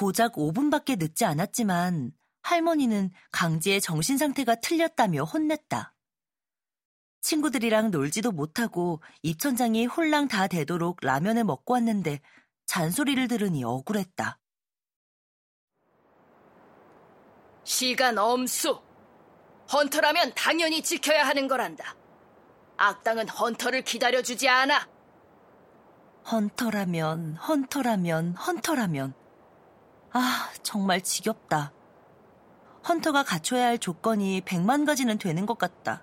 고작 5분밖에 늦지 않았지만 할머니는 강지의 정신 상태가 틀렸다며 혼냈다. 친구들이랑 놀지도 못하고 입천장이 홀랑 다 되도록 라면을 먹고 왔는데 잔소리를 들으니 억울했다. 시간 엄수. 헌터라면 당연히 지켜야 하는 거란다. 악당은 헌터를 기다려주지 않아. 헌터라면, 헌터라면, 헌터라면. 아, 정말 지겹다. 헌터가 갖춰야 할 조건이 백만 가지는 되는 것 같다.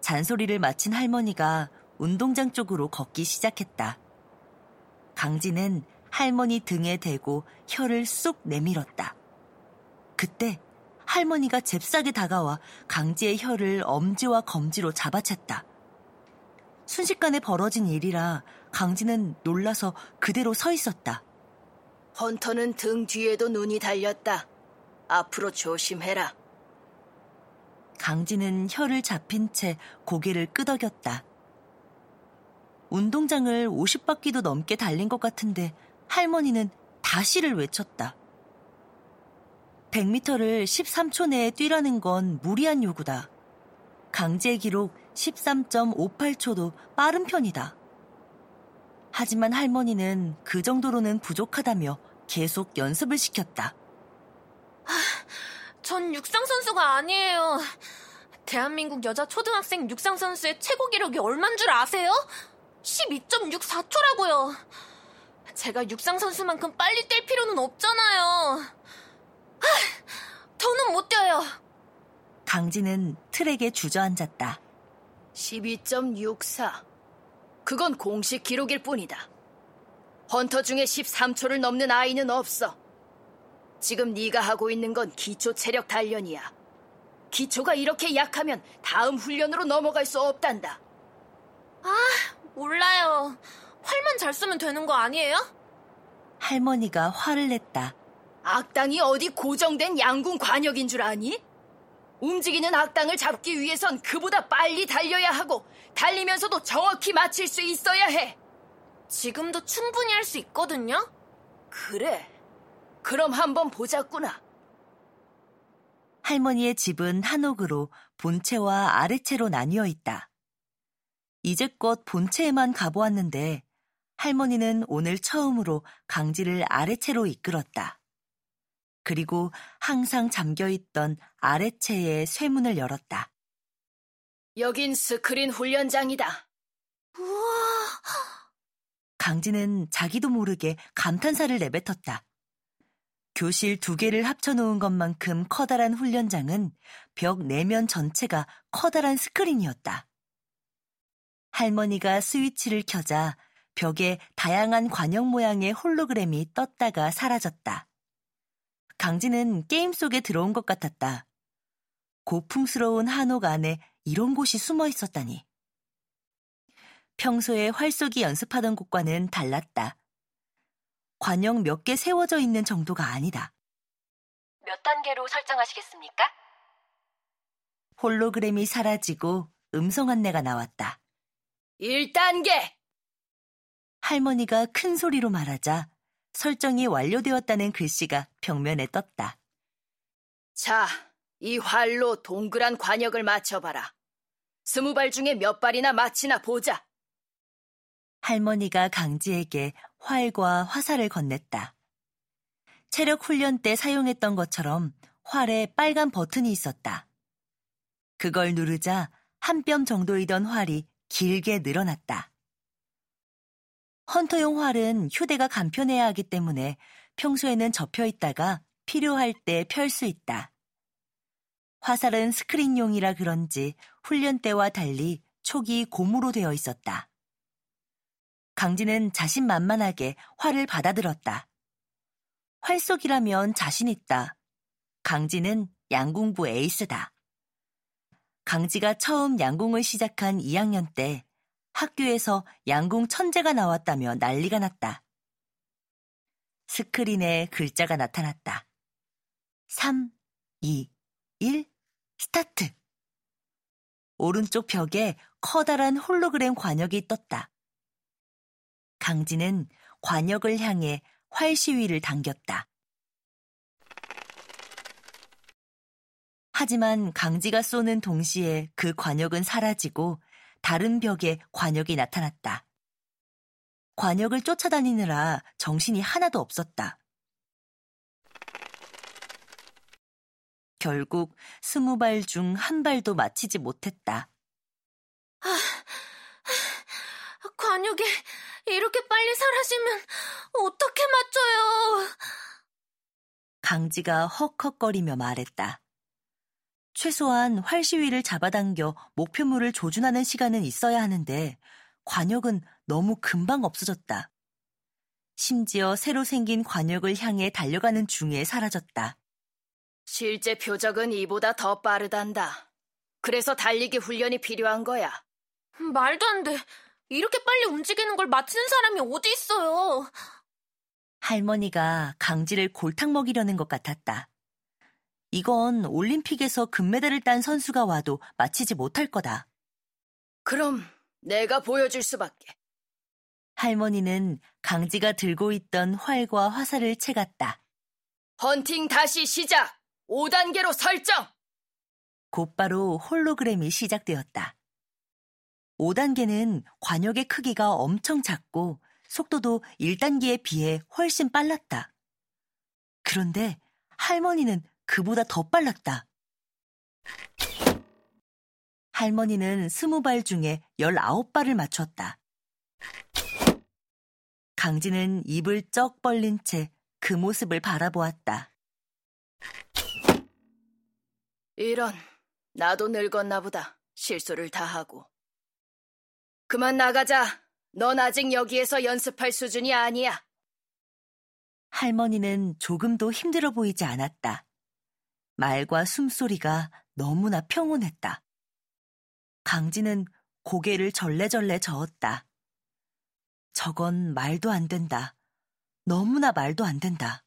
잔소리를 마친 할머니가 운동장 쪽으로 걷기 시작했다. 강진은 할머니 등에 대고 혀를 쑥 내밀었다. 그때 할머니가 잽싸게 다가와 강지의 혀를 엄지와 검지로 잡아챘다. 순식간에 벌어진 일이라 강지는 놀라서 그대로 서 있었다. 헌터는 등 뒤에도 눈이 달렸다. 앞으로 조심해라. 강지는 혀를 잡힌 채 고개를 끄덕였다. 운동장을 50바퀴도 넘게 달린 것 같은데 할머니는 다시를 외쳤다. 100m를 13초 내에 뛰라는 건 무리한 요구다. 강지의 기록 13.58초도 빠른 편이다. 하지만 할머니는 그 정도로는 부족하다며 계속 연습을 시켰다. 전 육상 선수가 아니에요. 대한민국 여자 초등학생 육상 선수의 최고 기록이 얼만 줄 아세요? 12.64초라고요. 제가 육상 선수만큼 빨리 뛸 필요는 없잖아요. 하, 더는 못 뛰어요. 강진은 트랙에 주저앉았다. 12.64. 그건 공식 기록일 뿐이다. 헌터 중에 13초를 넘는 아이는 없어. 지금 네가 하고 있는 건 기초 체력 단련이야. 기초가 이렇게 약하면 다음 훈련으로 넘어갈 수 없단다. 아, 몰라요. 활만 잘 쏘면 되는 거 아니에요? 할머니가 화를 냈다. 악당이 어디 고정된 양궁 관역인 줄 아니? 움직이는 악당을 잡기 위해선 그보다 빨리 달려야 하고 달리면서도 정확히 맞힐 수 있어야 해. 지금도 충분히 할 수 있거든요? 그래. 그럼 한번 보자꾸나. 할머니의 집은 한옥으로 본체와 아래채로 나뉘어 있다. 이제껏 본체에만 가보았는데 할머니는 오늘 처음으로 강지를 아래채로 이끌었다. 그리고 항상 잠겨있던 아래채의 쇠문을 열었다. 여긴 스크린 훈련장이다. 우와. 강지는 자기도 모르게 감탄사를 내뱉었다. 교실 두 개를 합쳐놓은 것만큼 커다란 훈련장은 벽 내면 전체가 커다란 스크린이었다. 할머니가 스위치를 켜자 벽에 다양한 관형 모양의 홀로그램이 떴다가 사라졌다. 강지는 게임 속에 들어온 것 같았다. 고풍스러운 한옥 안에 이런 곳이 숨어 있었다니. 평소에 활쏘기 연습하던 곳과는 달랐다. 관형 몇 개 세워져 있는 정도가 아니다. 몇 단계로 설정하시겠습니까? 홀로그램이 사라지고 음성 안내가 나왔다. 1단계! 할머니가 큰 소리로 말하자 설정이 완료되었다는 글씨가 벽면에 떴다. 자, 이 활로 동그란 관역을 맞춰봐라. 스무 발 중에 몇 발이나 맞히나 보자. 할머니가 강지에게 활과 화살을 건넸다. 체력 훈련 때 사용했던 것처럼 활에 빨간 버튼이 있었다. 그걸 누르자 한 뼘 정도이던 활이 길게 늘어났다. 헌터용 활은 휴대가 간편해야 하기 때문에 평소에는 접혀 있다가 필요할 때 펼 수 있다. 화살은 스크린용이라 그런지 훈련 때와 달리 촉이 고무로 되어 있었다. 강진은 자신만만하게 활을 받아들었다. 활쏘기라면 자신 있다. 강진은 양궁부 에이스다. 강지가 처음 양궁을 시작한 2학년 때 학교에서 양궁 천재가 나왔다며 난리가 났다. 스크린에 글자가 나타났다. 3, 2, 1, 스타트! 오른쪽 벽에 커다란 홀로그램 관역이 떴다. 강진은 관역을 향해 활 시위를 당겼다. 하지만 강지가 쏘는 동시에 그 관역은 사라지고 다른 벽에 관역이 나타났다. 관역을 쫓아다니느라 정신이 하나도 없었다. 결국 스무 발 중 한 발도 맞히지 못했다. 관역이 이렇게 빨리 사라지면 어떻게 맞춰요? 강지가 헉헉거리며 말했다. 최소한 활시위를 잡아당겨 목표물을 조준하는 시간은 있어야 하는데 관역은 너무 금방 없어졌다. 심지어 새로 생긴 관역을 향해 달려가는 중에 사라졌다. 실제 표적은 이보다 더 빠르단다. 그래서 달리기 훈련이 필요한 거야. 말도 안 돼. 이렇게 빨리 움직이는 걸 맞히는 사람이 어디 있어요? 할머니가 강지를 골탕 먹이려는 것 같았다. 이건 올림픽에서 금메달을 딴 선수가 와도 맞히지 못할 거다. 그럼 내가 보여줄 수밖에. 할머니는 강지가 들고 있던 활과 화살을 채갔다. 헌팅 다시 시작! 5단계로 설정! 곧바로 홀로그램이 시작되었다. 5단계는 관역의 크기가 엄청 작고 속도도 1단계에 비해 훨씬 빨랐다. 그런데 할머니는 그보다 더 빨랐다. 할머니는 20발 중에 19발을 맞췄다. 강진은 입을 쩍 벌린 채 그 모습을 바라보았다. 이런, 나도 늙었나 보다. 실수를 다 하고. 그만 나가자. 넌 아직 여기에서 연습할 수준이 아니야. 할머니는 조금도 힘들어 보이지 않았다. 말과 숨소리가 너무나 평온했다. 강진은 고개를 절레절레 저었다. 저건 말도 안 된다. 너무나 말도 안 된다.